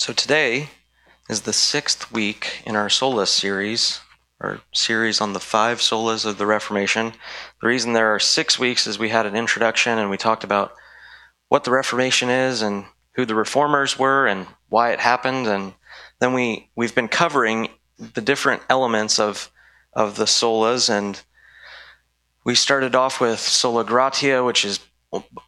So today is the sixth week in our Sola series, our series on the five solas of the Reformation. The reason there are six weeks is we had an introduction and we talked about what the Reformation is and who the reformers were and why it happened, and then we we've been covering the different elements of of the solas and we started off with sola gratia, which is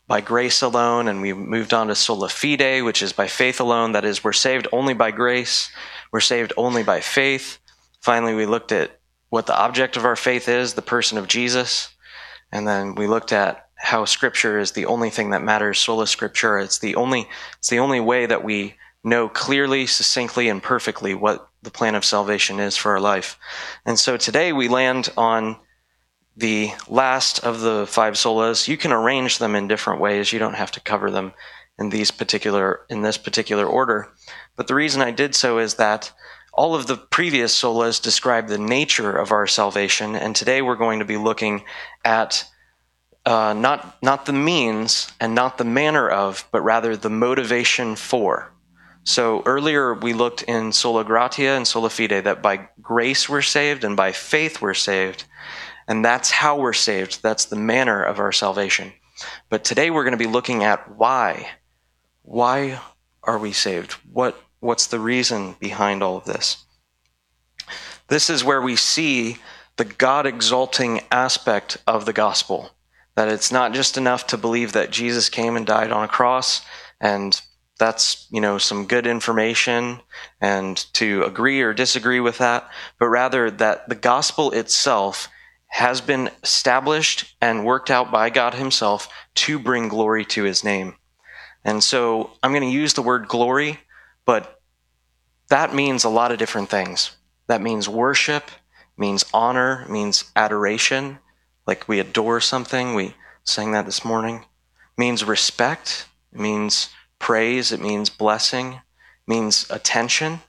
by grace alone, and we moved on to sola fide, which is by faith alone. That is, we're saved only by grace, we're saved only by faith. Finally, we looked at what the object of our faith is, the person of Jesus, and then we looked at how Scripture is the only thing that matters. Sola Scriptura. It's the only. It's the only way that we know clearly, succinctly, and perfectly what the plan of salvation is for our life. And so today we land on the last of the five solas. You can arrange them in different ways. You don't have to cover them in these particular in this particular order. But the reason I did so is that all of the previous solas describe the nature of our salvation, and today we're going to be looking at uh, not not the means and not the manner of, but rather the motivation for. So earlier we looked in sola gratia and sola fide that by grace we're saved and by faith we're saved. And that's how we're saved. That's the manner of our salvation. But today we're going to be looking at why. Why are we saved? What, what's the reason behind all of this? This is where we see the God exalting aspect of the gospel. That it's not just enough to believe that Jesus came and died on a cross and that's you know some good information and to agree or disagree with that but rather that the gospel itself has been established and worked out by God Himself to bring glory to His name. And so I'm going to use the word glory, but that means a lot of different things. That means worship, means honor, means adoration, like we adore something. We sang that this morning. means respect, it means praise, it means blessing, it means attention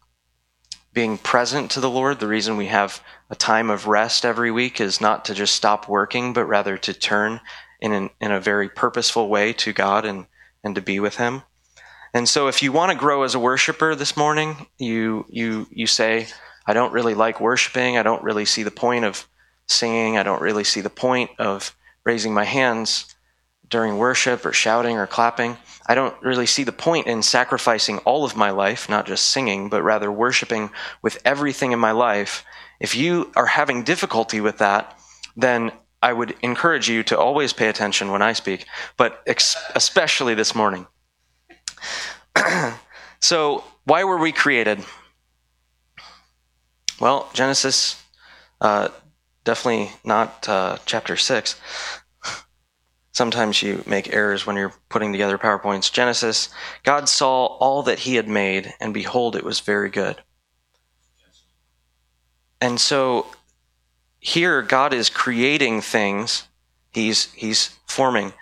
being present to the Lord. The reason we have a time of rest every week is not to just stop working, but rather to turn in, an, in a very purposeful way to God and, and to be with Him. And so if you want to grow as a worshiper this morning, you, you, you say, I don't really like worshiping. I don't really see the point of singing. I don't really see the point of raising my hands during worship or shouting or clapping. I don't really see the point in sacrificing all of my life, not just singing, but rather worshiping with everything in my life. If you are having difficulty with that, then I would encourage you to always pay attention when I speak, but ex- especially this morning. so, why were we created? Well, Genesis, uh, definitely not uh, chapter 6 sometimes you make errors when you're putting together PowerPoints. Genesis, God saw all that he had made, and behold, it was very good. And so here, God is creating things, he's, he's forming.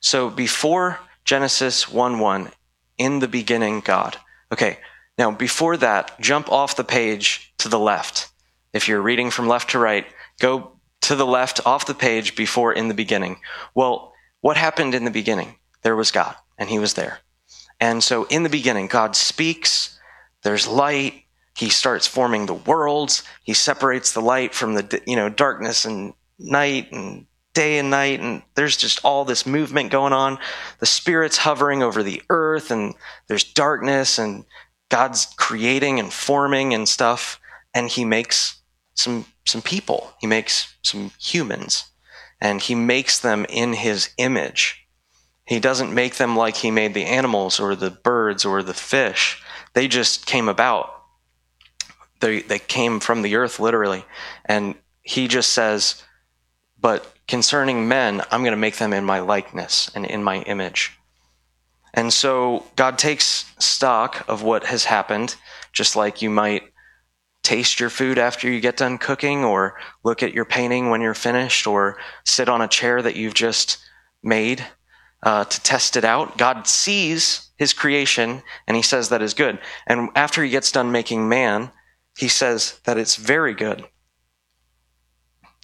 So before Genesis 1 1, in the beginning, God. Okay, now before that, jump off the page to the left. If you're reading from left to right, go to the left off the page before in the beginning. Well, what happened in the beginning? There was God, and He was there. And so in the beginning, God speaks, there's light, He starts forming the worlds, He separates the light from the you know darkness and night and day and night and there's just all this movement going on the spirit's hovering over the earth and there's darkness and god's creating and forming and stuff and he makes some some people he makes some humans and he makes them in his image. He doesn't make them like he made the animals or the birds or the fish. They just came about. They, they came from the earth, literally. And he just says, But concerning men, I'm going to make them in my likeness and in my image. And so God takes stock of what has happened, just like you might taste your food after you get done cooking, or look at your painting when you're finished, or sit on a chair that you've just made uh, to test it out. God sees his creation and he says that is good. And after he gets done making man, he says that it's very good.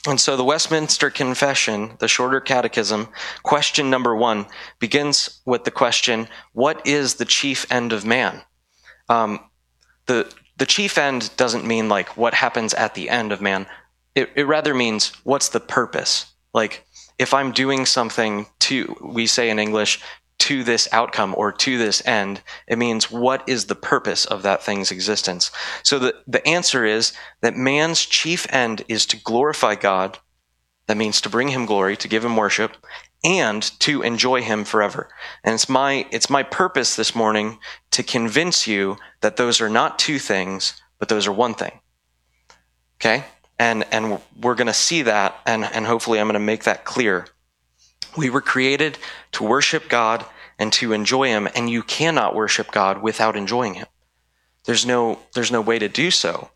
And so the Westminster Confession, the shorter catechism, question number one begins with the question What is the chief end of man? Um, the the chief end doesn't mean like what happens at the end of man. It, it rather means what's the purpose. Like if I'm doing something to, we say in English, to this outcome or to this end, it means what is the purpose of that thing's existence. So the, the answer is that man's chief end is to glorify God. That means to bring him glory, to give him worship, and to enjoy him forever. And it's my it's my purpose this morning to convince you that those are not two things, but those are one thing. Okay? And and we're going to see that and and hopefully I'm going to make that clear. We were created to worship God and to enjoy him and you cannot worship God without enjoying him. There's no there's no way to do so.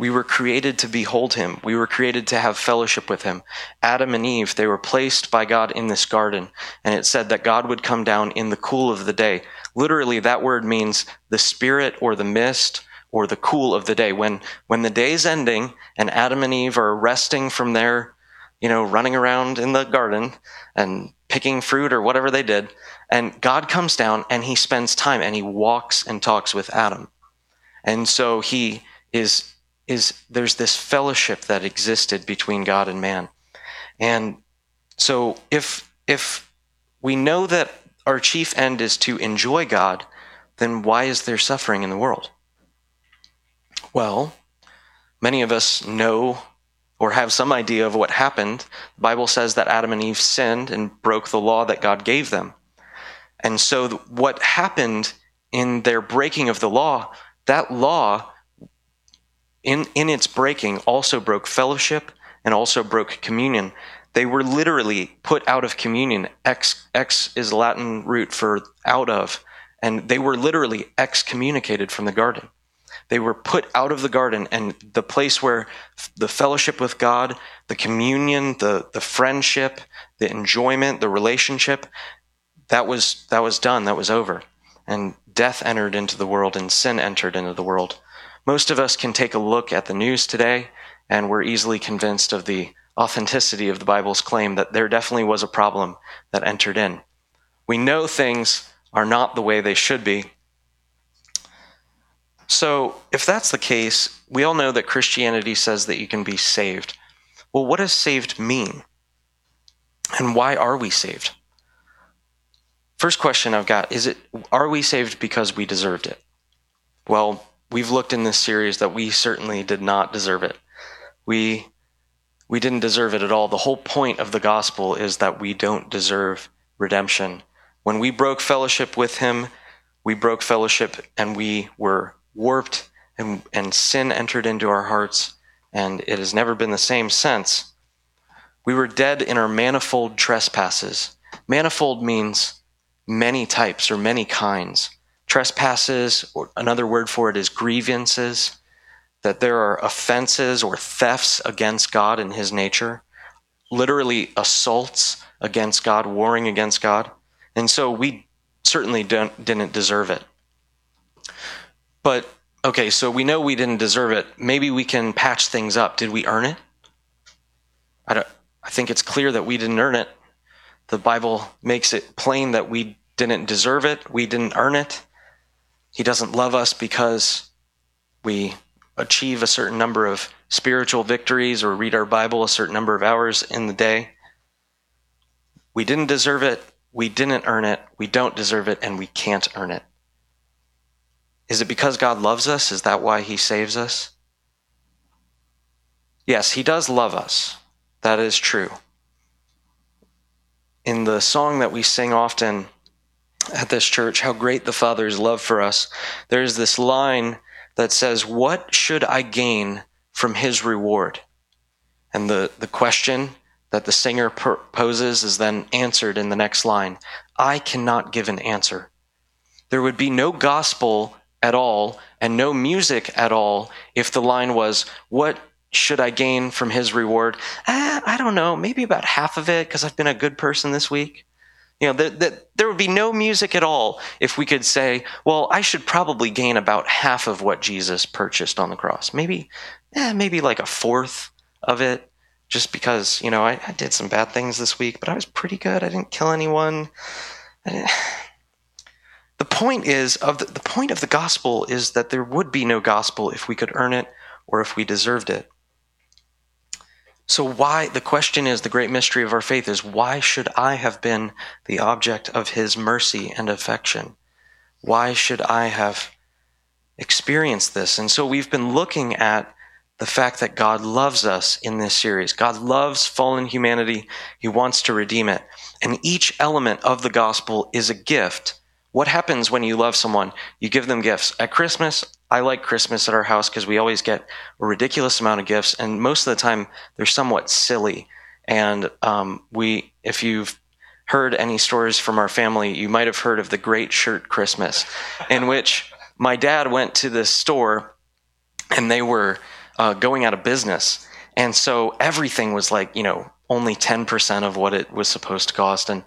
We were created to behold him. We were created to have fellowship with him. Adam and Eve, they were placed by God in this garden, and it said that God would come down in the cool of the day. Literally, that word means the spirit or the mist or the cool of the day. When, when the day's ending and Adam and Eve are resting from their, you know, running around in the garden and picking fruit or whatever they did, and God comes down and he spends time and he walks and talks with Adam. And so he is is there's this fellowship that existed between God and man. And so if if we know that our chief end is to enjoy God, then why is there suffering in the world? Well, many of us know or have some idea of what happened. The Bible says that Adam and Eve sinned and broke the law that God gave them. And so what happened in their breaking of the law, that law in, in its breaking also broke fellowship and also broke communion. They were literally put out of communion. Ex, ex is Latin root for out of. And they were literally excommunicated from the garden. They were put out of the garden and the place where the fellowship with God, the communion, the, the friendship, the enjoyment, the relationship, that was, that was done. That was over. And death entered into the world and sin entered into the world. Most of us can take a look at the news today and we're easily convinced of the authenticity of the Bible's claim that there definitely was a problem that entered in. We know things are not the way they should be. So, if that's the case, we all know that Christianity says that you can be saved. Well, what does saved mean? And why are we saved? First question I've got is it are we saved because we deserved it? Well, we've looked in this series that we certainly did not deserve it. We we didn't deserve it at all. The whole point of the gospel is that we don't deserve redemption. When we broke fellowship with him, we broke fellowship and we were warped and, and sin entered into our hearts and it has never been the same since. We were dead in our manifold trespasses. Manifold means many types or many kinds trespasses, or another word for it is grievances, that there are offenses or thefts against God and his nature, literally assaults against God, warring against God. And so we certainly didn't deserve it. But okay, so we know we didn't deserve it. Maybe we can patch things up. Did we earn it? I don't I think it's clear that we didn't earn it. The Bible makes it plain that we didn't deserve it, we didn't earn it. He doesn't love us because we achieve a certain number of spiritual victories or read our Bible a certain number of hours in the day. We didn't deserve it. We didn't earn it. We don't deserve it, and we can't earn it. Is it because God loves us? Is that why He saves us? Yes, He does love us. That is true. In the song that we sing often, at this church how great the Father's love for us. There's this line that says, What should I gain from his reward? And the, the question that the singer poses is then answered in the next line I cannot give an answer. There would be no gospel at all and no music at all if the line was, What should I gain from his reward? Eh, I don't know, maybe about half of it because I've been a good person this week. You know, that the, there would be no music at all if we could say, well, I should probably gain about half of what Jesus purchased on the cross. Maybe, eh, maybe like a fourth of it, just because, you know, I, I did some bad things this week, but I was pretty good. I didn't kill anyone. Didn't... the point is of the, the point of the gospel is that there would be no gospel if we could earn it or if we deserved it. So why the question is the great mystery of our faith is why should I have been the object of his mercy and affection? Why should I have experienced this? And so we've been looking at the fact that God loves us in this series. God loves fallen humanity. He wants to redeem it. And each element of the gospel is a gift. What happens when you love someone? You give them gifts. At Christmas, I like Christmas at our house because we always get a ridiculous amount of gifts, and most of the time they're somewhat silly. And um, we, if you've heard any stories from our family, you might have heard of the Great Shirt Christmas, in which my dad went to the store and they were uh, going out of business. And so everything was like, you know, only 10% of what it was supposed to cost. And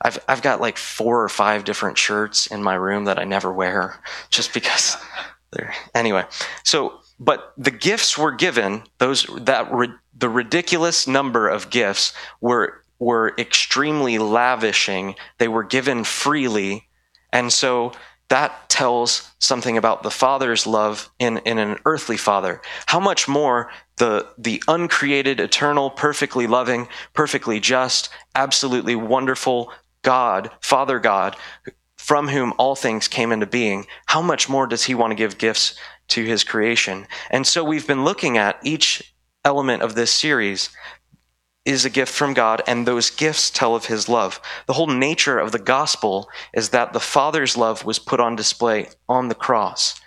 I've, I've got like four or five different shirts in my room that I never wear just because they're, anyway. So, but the gifts were given, those, that, the ridiculous number of gifts were, were extremely lavishing. They were given freely. And so that tells something about the father's love in, in an earthly father. How much more the, the uncreated, eternal, perfectly loving, perfectly just, absolutely wonderful God, Father God, from whom all things came into being, how much more does he want to give gifts to his creation? And so we've been looking at each element of this series is a gift from God, and those gifts tell of his love. The whole nature of the gospel is that the Father's love was put on display on the cross,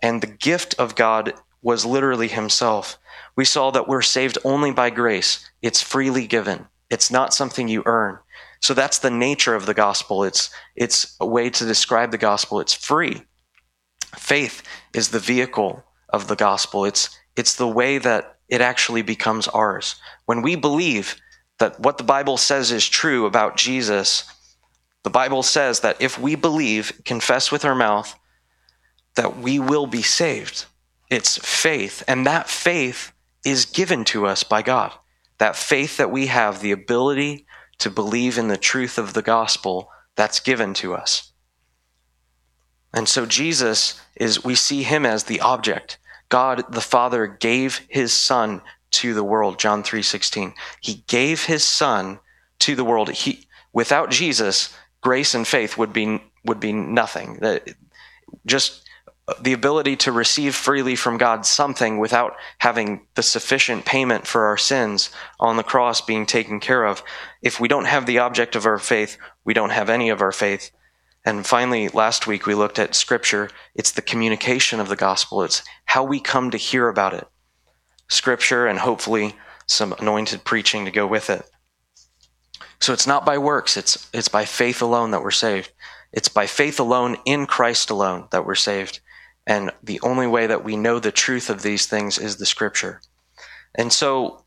and the gift of God was literally himself. We saw that we're saved only by grace, it's freely given, it's not something you earn. So that's the nature of the gospel. It's, it's a way to describe the gospel. It's free. Faith is the vehicle of the gospel. It's, it's the way that it actually becomes ours. When we believe that what the Bible says is true about Jesus, the Bible says that if we believe, confess with our mouth, that we will be saved. It's faith, and that faith is given to us by God. That faith that we have, the ability to believe in the truth of the gospel, that's given to us. And so Jesus is, we see him as the object. God the Father gave his son to the world, John 3:16. He gave his son to the world. He without Jesus, grace and faith would be would be nothing. Just the ability to receive freely from God something without having the sufficient payment for our sins on the cross being taken care of. If we don't have the object of our faith, we don't have any of our faith. And finally, last week we looked at scripture. It's the communication of the gospel. It's how we come to hear about it. Scripture and hopefully some anointed preaching to go with it. So it's not by works. It's, it's by faith alone that we're saved. It's by faith alone in Christ alone that we're saved. And the only way that we know the truth of these things is the scripture. And so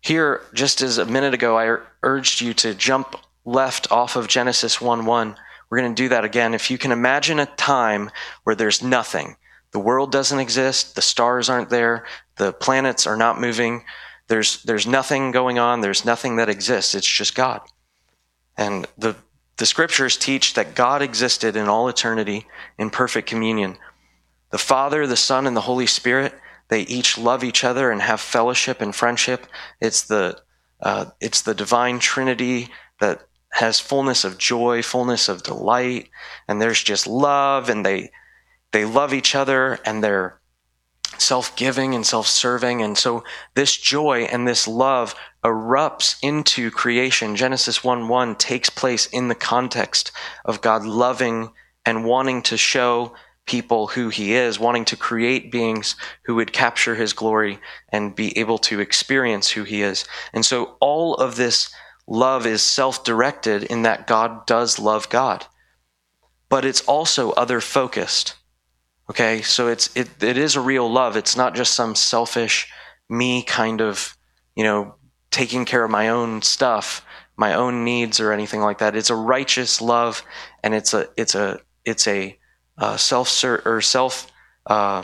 here, just as a minute ago, I urged you to jump left off of Genesis 1 1 we're going to do that again. If you can imagine a time where there's nothing, the world doesn't exist, the stars aren't there, the planets are not moving, there's, there's nothing going on, there's nothing that exists, it's just God. And the, the scriptures teach that God existed in all eternity in perfect communion. The Father, the Son, and the Holy Spirit, they each love each other and have fellowship and friendship. It's the, uh, it's the divine Trinity that has fullness of joy, fullness of delight, and there's just love and they they love each other and they're self-giving and self-serving and so this joy and this love erupts into creation. Genesis 1 1 takes place in the context of God loving and wanting to show people who he is, wanting to create beings who would capture his glory and be able to experience who he is. And so all of this love is self directed in that God does love God, but it's also other focused. Okay, so it's it, it is a real love. It's not just some selfish me kind of, you know, taking care of my own stuff, my own needs or anything like that. It's a righteous love, and it's a it's a it's a uh, self or self uh,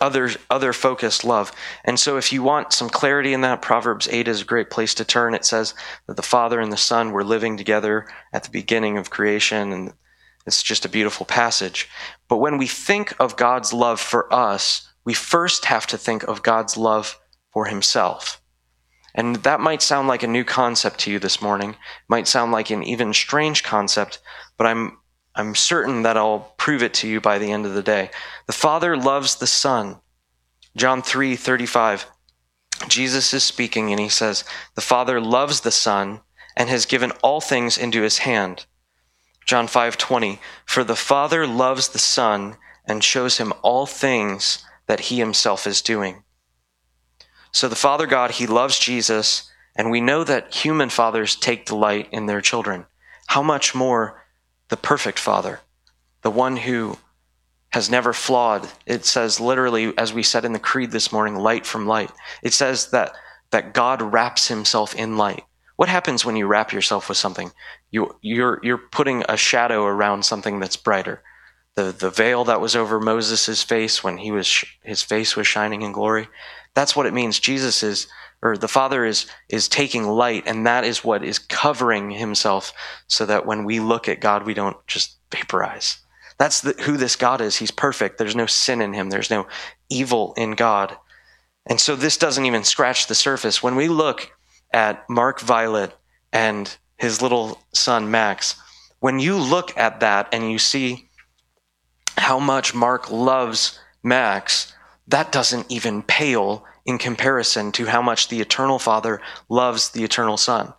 other other focused love. And so if you want some clarity in that, Proverbs 8 is a great place to turn. It says that the Father and the Son were living together at the beginning of creation and It's just a beautiful passage. But when we think of God's love for us, we first have to think of God's love for himself. And that might sound like a new concept to you this morning, might sound like an even strange concept, but I'm I'm certain that I'll prove it to you by the end of the day. The Father loves the Son. John 3:35. Jesus is speaking and he says, "The Father loves the Son and has given all things into his hand." John 5:20. For the Father loves the Son and shows him all things that he himself is doing. So the Father God, he loves Jesus, and we know that human fathers take delight in their children. How much more the perfect Father, the one who has never flawed. It says literally, as we said in the creed this morning, light from light. It says that, that God wraps himself in light. What happens when you wrap yourself with something? You, you're, you're putting a shadow around something that's brighter. The, the veil that was over Moses' face when he was, his face was shining in glory. That's what it means. Jesus is, or the Father is, is taking light, and that is what is covering himself so that when we look at God, we don't just vaporize. That's the, who this God is. He's perfect. There's no sin in him. There's no evil in God. And so this doesn't even scratch the surface. When we look at Mark Violet and his little son Max, when you look at that and you see how much Mark loves Max, that doesn't even pale in comparison to how much the eternal Father loves the eternal Son.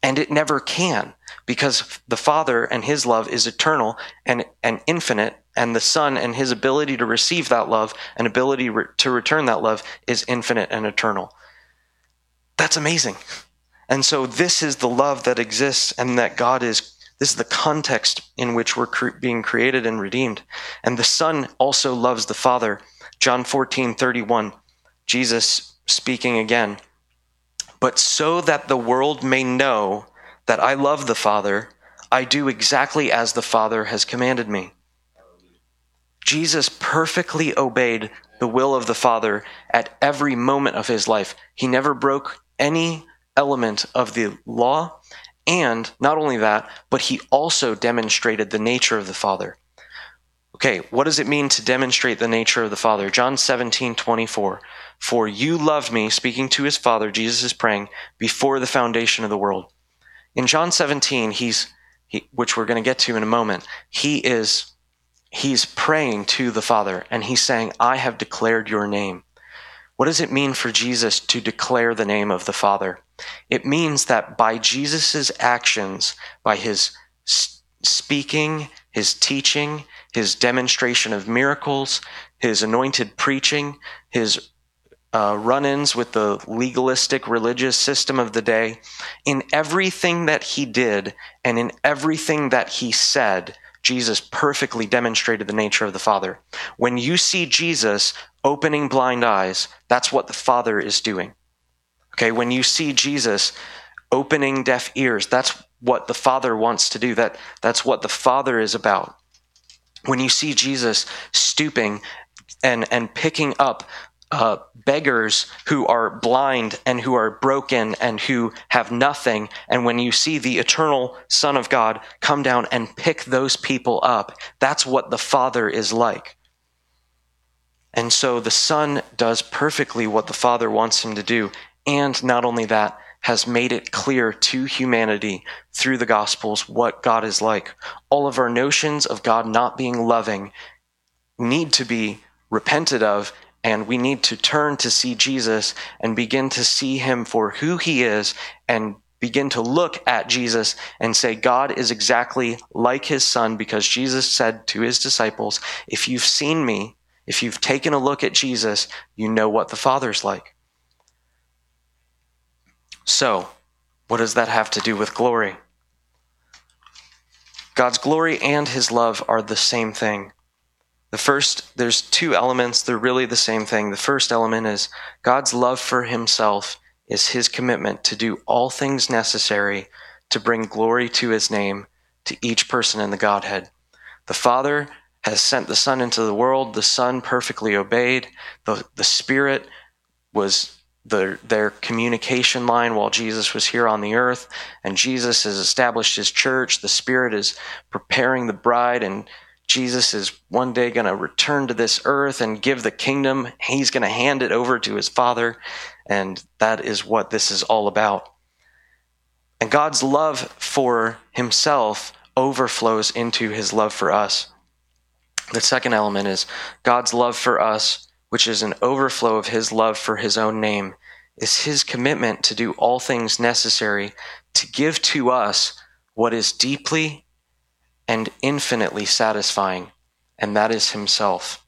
And it never can, because the Father and His love is eternal and, and infinite, and the Son and His ability to receive that love and ability re- to return that love is infinite and eternal. That's amazing. And so, this is the love that exists, and that God is this is the context in which we're cre- being created and redeemed. And the Son also loves the Father John 14, 31, Jesus speaking again. But so that the world may know that I love the Father, I do exactly as the Father has commanded me. Jesus perfectly obeyed the will of the Father at every moment of his life. He never broke any element of the law. And not only that, but he also demonstrated the nature of the Father. Okay, what does it mean to demonstrate the nature of the Father? John 17, 24. For you loved me, speaking to his Father, Jesus is praying, before the foundation of the world. In John 17, he's, he, which we're going to get to in a moment, he is, he's praying to the Father, and he's saying, I have declared your name. What does it mean for Jesus to declare the name of the Father? It means that by Jesus' actions, by his speaking, his teaching, his demonstration of miracles, his anointed preaching, his uh, run ins with the legalistic religious system of the day. In everything that he did and in everything that he said, Jesus perfectly demonstrated the nature of the Father. When you see Jesus opening blind eyes, that's what the Father is doing. Okay, when you see Jesus opening deaf ears, that's what the Father wants to do. That, that's what the Father is about when you see Jesus stooping and, and picking up uh, beggars who are blind and who are broken and who have nothing, and when you see the eternal Son of God come down and pick those people up, that's what the Father is like. And so the Son does perfectly what the Father wants him to do. And not only that, has made it clear to humanity through the Gospels what God is like. All of our notions of God not being loving need to be repented of, and we need to turn to see Jesus and begin to see him for who he is and begin to look at Jesus and say, God is exactly like his son because Jesus said to his disciples, If you've seen me, if you've taken a look at Jesus, you know what the Father's like. So, what does that have to do with glory? God's glory and his love are the same thing. The first, there's two elements, they're really the same thing. The first element is God's love for himself is his commitment to do all things necessary to bring glory to his name to each person in the Godhead. The Father has sent the Son into the world, the Son perfectly obeyed, the, the Spirit was the, their communication line while Jesus was here on the earth. And Jesus has established his church. The Spirit is preparing the bride, and Jesus is one day going to return to this earth and give the kingdom. He's going to hand it over to his Father. And that is what this is all about. And God's love for himself overflows into his love for us. The second element is God's love for us which is an overflow of his love for his own name, is his commitment to do all things necessary to give to us what is deeply and infinitely satisfying, and that is himself.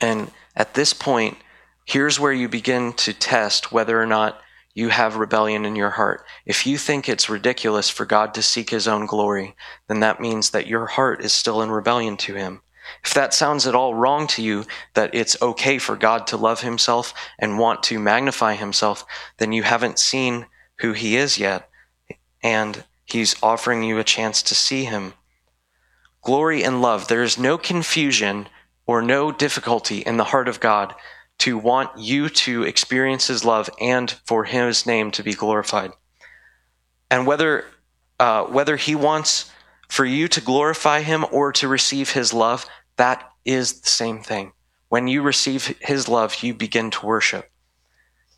And at this point, here's where you begin to test whether or not you have rebellion in your heart. If you think it's ridiculous for God to seek his own glory, then that means that your heart is still in rebellion to him. If that sounds at all wrong to you, that it's okay for God to love himself and want to magnify himself, then you haven't seen who he is yet, and he's offering you a chance to see him. Glory and love, there is no confusion or no difficulty in the heart of God to want you to experience his love and for his name to be glorified. And whether uh, whether he wants for you to glorify him or to receive his love, that is the same thing. When you receive his love, you begin to worship.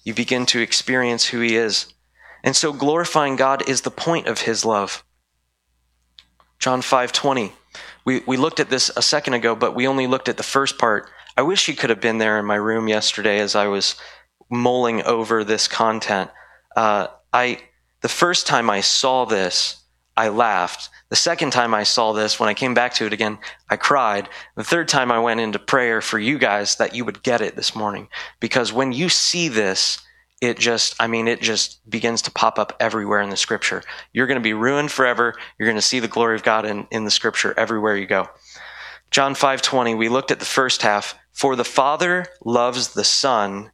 You begin to experience who he is. And so glorifying God is the point of his love. John 5:20. We we looked at this a second ago, but we only looked at the first part. I wish you could have been there in my room yesterday as I was mulling over this content. Uh, I the first time I saw this, I laughed. The second time I saw this, when I came back to it again, I cried. The third time I went into prayer for you guys that you would get it this morning. Because when you see this, it just, I mean, it just begins to pop up everywhere in the scripture. You're going to be ruined forever. You're going to see the glory of God in, in the scripture everywhere you go. John 5:20, we looked at the first half. For the Father loves the Son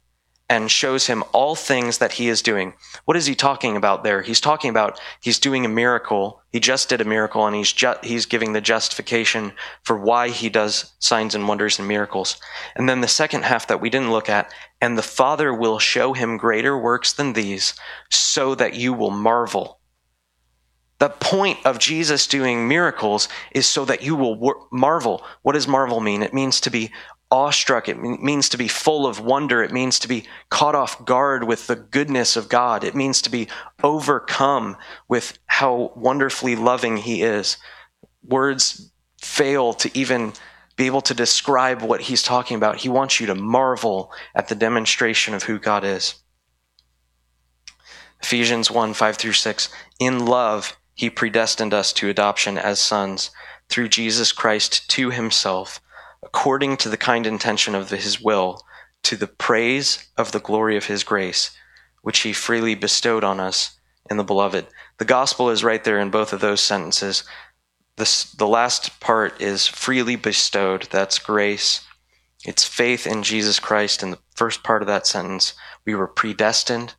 and shows him all things that he is doing. What is he talking about there? He's talking about he's doing a miracle. He just did a miracle and he's ju- he's giving the justification for why he does signs and wonders and miracles. And then the second half that we didn't look at, and the Father will show him greater works than these so that you will marvel. The point of Jesus doing miracles is so that you will marvel. What does marvel mean? It means to be awestruck. It means to be full of wonder. It means to be caught off guard with the goodness of God. It means to be overcome with how wonderfully loving He is. Words fail to even be able to describe what He's talking about. He wants you to marvel at the demonstration of who God is. Ephesians 1 5 through 6. In love, He predestined us to adoption as sons through Jesus Christ to Himself according to the kind intention of his will, to the praise of the glory of his grace, which he freely bestowed on us in the beloved. The gospel is right there in both of those sentences. This, the last part is freely bestowed. That's grace. It's faith in Jesus Christ. In the first part of that sentence, we were predestined.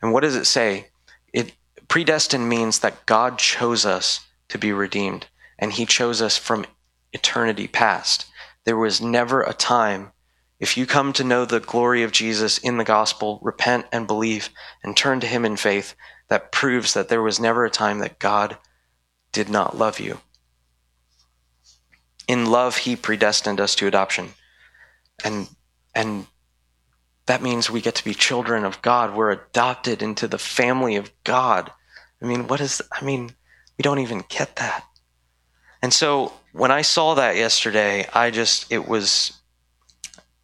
And what does it say? It predestined means that God chose us to be redeemed, and He chose us from eternity past. There was never a time. If you come to know the glory of Jesus in the gospel, repent and believe and turn to him in faith, that proves that there was never a time that God did not love you. In love, he predestined us to adoption. And, and that means we get to be children of God. We're adopted into the family of God. I mean, what is, I mean, we don't even get that. And so when I saw that yesterday, I just it was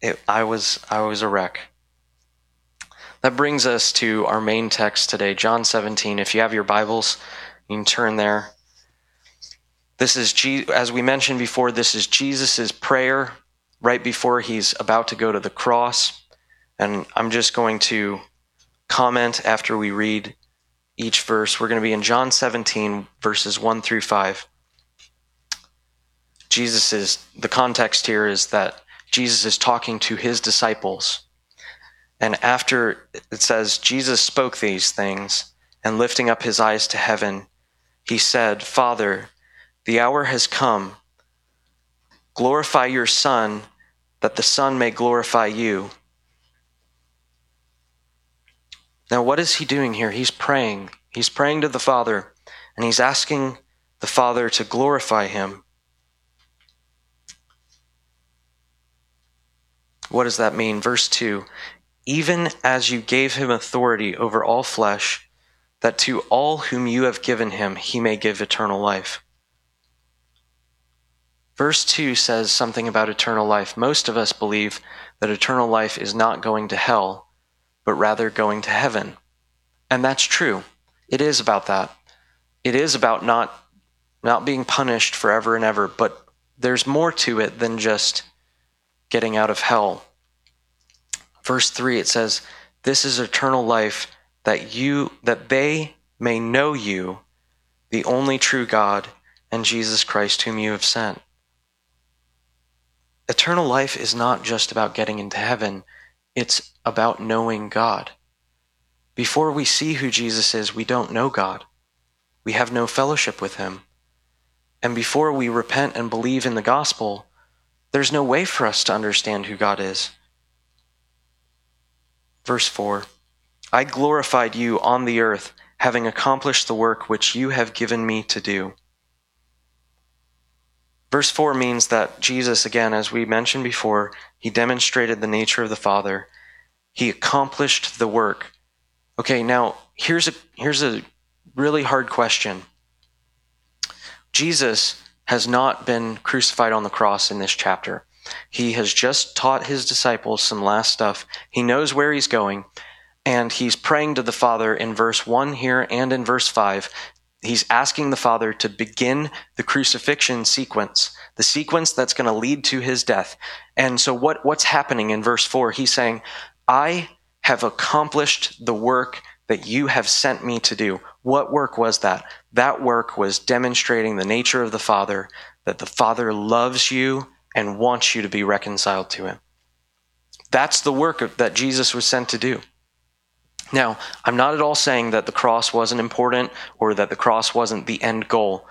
it, I was I was a wreck. That brings us to our main text today, John 17. If you have your Bibles, you can turn there. This is as we mentioned before, this is Jesus' prayer right before he's about to go to the cross. And I'm just going to comment after we read each verse. We're going to be in John 17, verses 1 through 5. Jesus is, the context here is that Jesus is talking to his disciples. And after it says, Jesus spoke these things, and lifting up his eyes to heaven, he said, Father, the hour has come. Glorify your Son, that the Son may glorify you, Now, what is he doing here? He's praying. He's praying to the Father, and he's asking the Father to glorify him. What does that mean? Verse 2 Even as you gave him authority over all flesh, that to all whom you have given him he may give eternal life. Verse 2 says something about eternal life. Most of us believe that eternal life is not going to hell, but rather going to heaven. And that's true. It is about that. It is about not not being punished forever and ever, but there's more to it than just getting out of hell. Verse 3 it says, "This is eternal life that you that they may know you, the only true God, and Jesus Christ whom you have sent." Eternal life is not just about getting into heaven, it's about knowing God. Before we see who Jesus is, we don't know God. We have no fellowship with him. And before we repent and believe in the gospel, there's no way for us to understand who God is. Verse 4 I glorified you on the earth, having accomplished the work which you have given me to do. Verse 4 means that Jesus, again, as we mentioned before, he demonstrated the nature of the Father. He accomplished the work. Okay, now here's a here's a really hard question. Jesus has not been crucified on the cross in this chapter. He has just taught his disciples some last stuff. He knows where he's going, and he's praying to the Father in verse 1 here and in verse 5 he's asking the Father to begin the crucifixion sequence, the sequence that's going to lead to his death. And so what, what's happening in verse 4? He's saying, I have accomplished the work that you have sent me to do. What work was that? That work was demonstrating the nature of the Father, that the Father loves you and wants you to be reconciled to him. That's the work of, that Jesus was sent to do. Now, I'm not at all saying that the cross wasn't important or that the cross wasn't the end goal,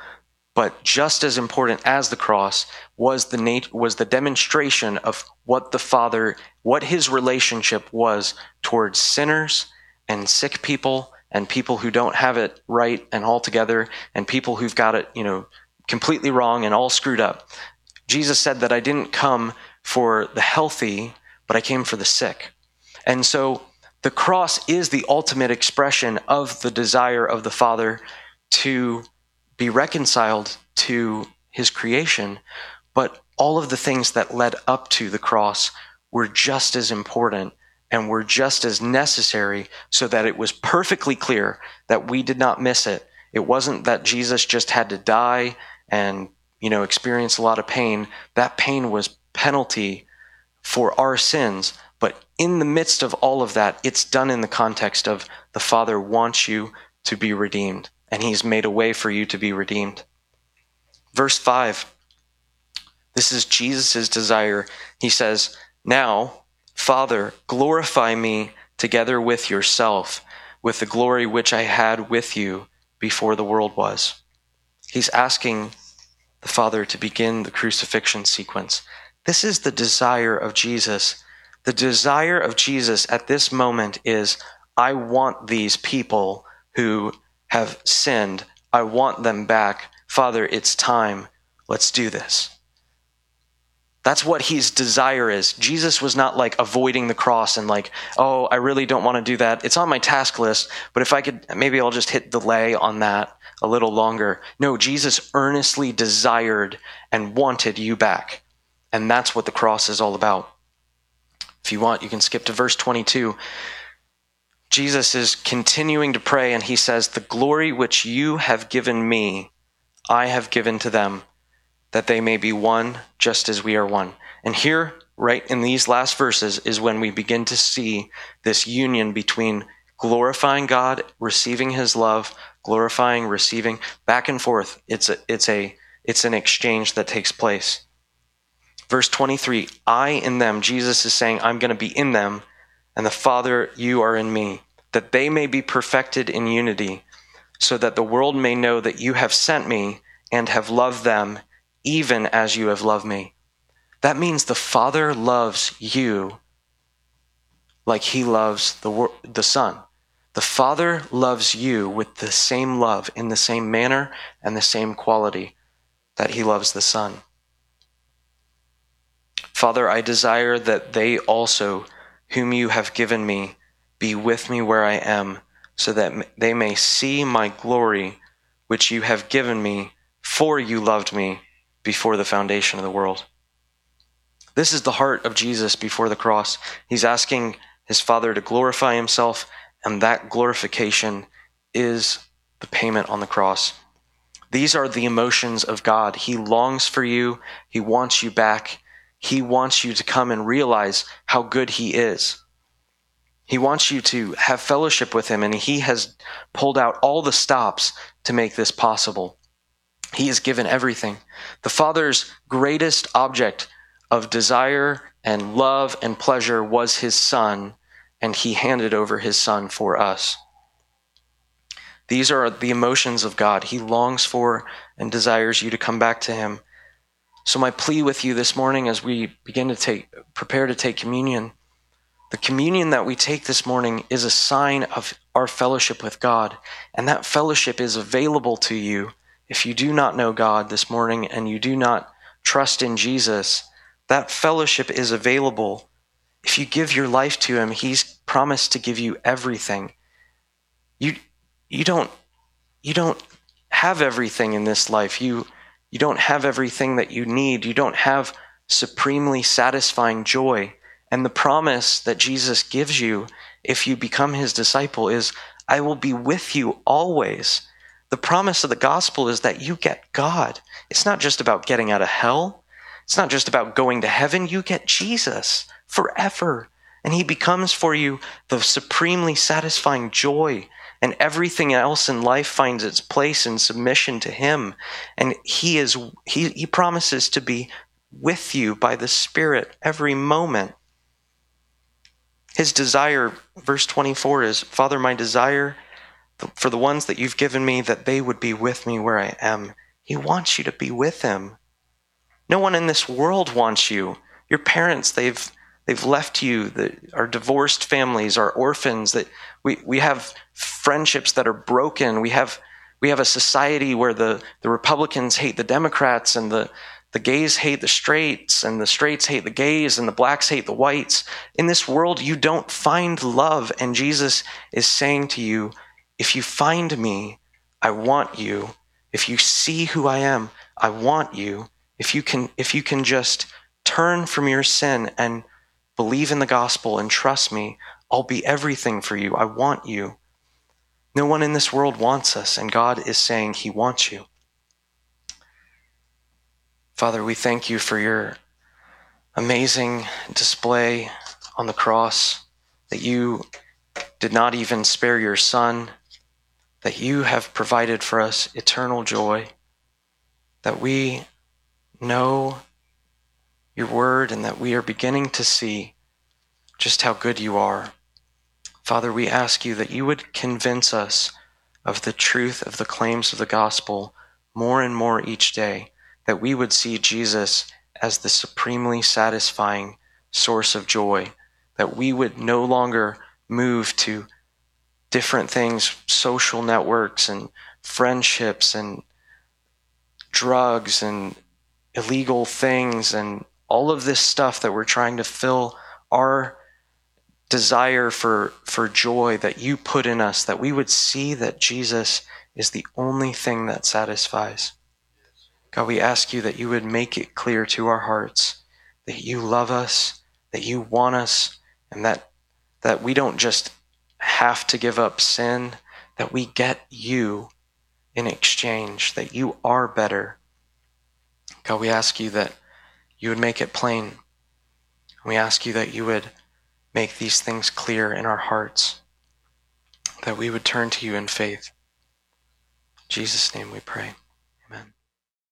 but just as important as the cross was the nat- was the demonstration of what the Father, what his relationship was towards sinners and sick people and people who don't have it right and all together and people who've got it, you know, completely wrong and all screwed up. Jesus said that I didn't come for the healthy, but I came for the sick. And so the cross is the ultimate expression of the desire of the Father to be reconciled to his creation, but all of the things that led up to the cross were just as important and were just as necessary so that it was perfectly clear that we did not miss it. It wasn't that Jesus just had to die and, you know, experience a lot of pain. That pain was penalty for our sins, but in the midst of all of that, it's done in the context of the Father wants you to be redeemed, and He's made a way for you to be redeemed. Verse 5 this is Jesus' desire. He says, Now, Father, glorify me together with yourself, with the glory which I had with you before the world was. He's asking the Father to begin the crucifixion sequence. This is the desire of Jesus the desire of Jesus at this moment is I want these people who have sinned, I want them back. Father, it's time. Let's do this. That's what his desire is. Jesus was not like avoiding the cross and like, oh, I really don't want to do that. It's on my task list, but if I could, maybe I'll just hit delay on that a little longer. No, Jesus earnestly desired and wanted you back. And that's what the cross is all about. If you want, you can skip to verse 22. Jesus is continuing to pray, and he says, The glory which you have given me, I have given to them, that they may be one just as we are one. And here, right in these last verses, is when we begin to see this union between glorifying God, receiving his love, glorifying, receiving, back and forth. It's a, it's a, it's an exchange that takes place. Verse 23 I in them, Jesus is saying, I'm going to be in them, and the Father, you are in me, that they may be perfected in unity, so that the world may know that you have sent me and have loved them, even as you have loved me. That means the Father loves you like he loves the, the Son. The Father loves you with the same love, in the same manner, and the same quality that He loves the Son. Father, I desire that they also, whom you have given me, be with me where I am, so that they may see my glory, which you have given me, for you loved me before the foundation of the world. This is the heart of Jesus before the cross. He's asking his Father to glorify himself, and that glorification is the payment on the cross. These are the emotions of God. He longs for you, He wants you back. He wants you to come and realize how good He is. He wants you to have fellowship with Him, and He has pulled out all the stops to make this possible. He has given everything. The Father's greatest object of desire and love and pleasure was his son, and he handed over his son for us. These are the emotions of God. He longs for and desires you to come back to him. So my plea with you this morning as we begin to take prepare to take communion, the communion that we take this morning is a sign of our fellowship with God, and that fellowship is available to you if you do not know God this morning and you do not trust in Jesus that fellowship is available. If you give your life to him, he's promised to give you everything. You you don't you don't have everything in this life. You you don't have everything that you need. You don't have supremely satisfying joy. And the promise that Jesus gives you if you become his disciple is I will be with you always. The promise of the gospel is that you get God. It's not just about getting out of hell. It's not just about going to heaven. You get Jesus forever. And he becomes for you the supremely satisfying joy. And everything else in life finds its place in submission to him. And he is, he, he promises to be with you by the Spirit every moment. His desire, verse 24 is, Father, my desire for the ones that you've given me, that they would be with me where I am. He wants you to be with him. No one in this world wants you. Your parents, they've they've left you. The, our divorced families, our orphans. That we we have friendships that are broken. We have we have a society where the the Republicans hate the Democrats and the the gays hate the straights and the straights hate the gays and the blacks hate the whites. In this world, you don't find love. And Jesus is saying to you, if you find me, I want you. If you see who I am, I want you if you can if you can just turn from your sin and believe in the gospel and trust me, I'll be everything for you. I want you. No one in this world wants us, and God is saying He wants you. Father, we thank you for your amazing display on the cross, that you did not even spare your Son, that you have provided for us eternal joy, that we know your word and that we are beginning to see just how good you are. Father, we ask you that you would convince us of the truth of the claims of the gospel more and more each day, that we would see Jesus as the supremely satisfying source of joy, that we would no longer move to different things, social networks and friendships and drugs and illegal things and all of this stuff that we're trying to fill our desire for for joy that you put in us that we would see that Jesus is the only thing that satisfies. God, we ask you that you would make it clear to our hearts that you love us, that you want us, and that that we don't just have to give up sin, that we get you in exchange, that you are better, God, we ask you that you would make it plain. We ask you that you would make these things clear in our hearts, that we would turn to you in faith. In Jesus' name we pray.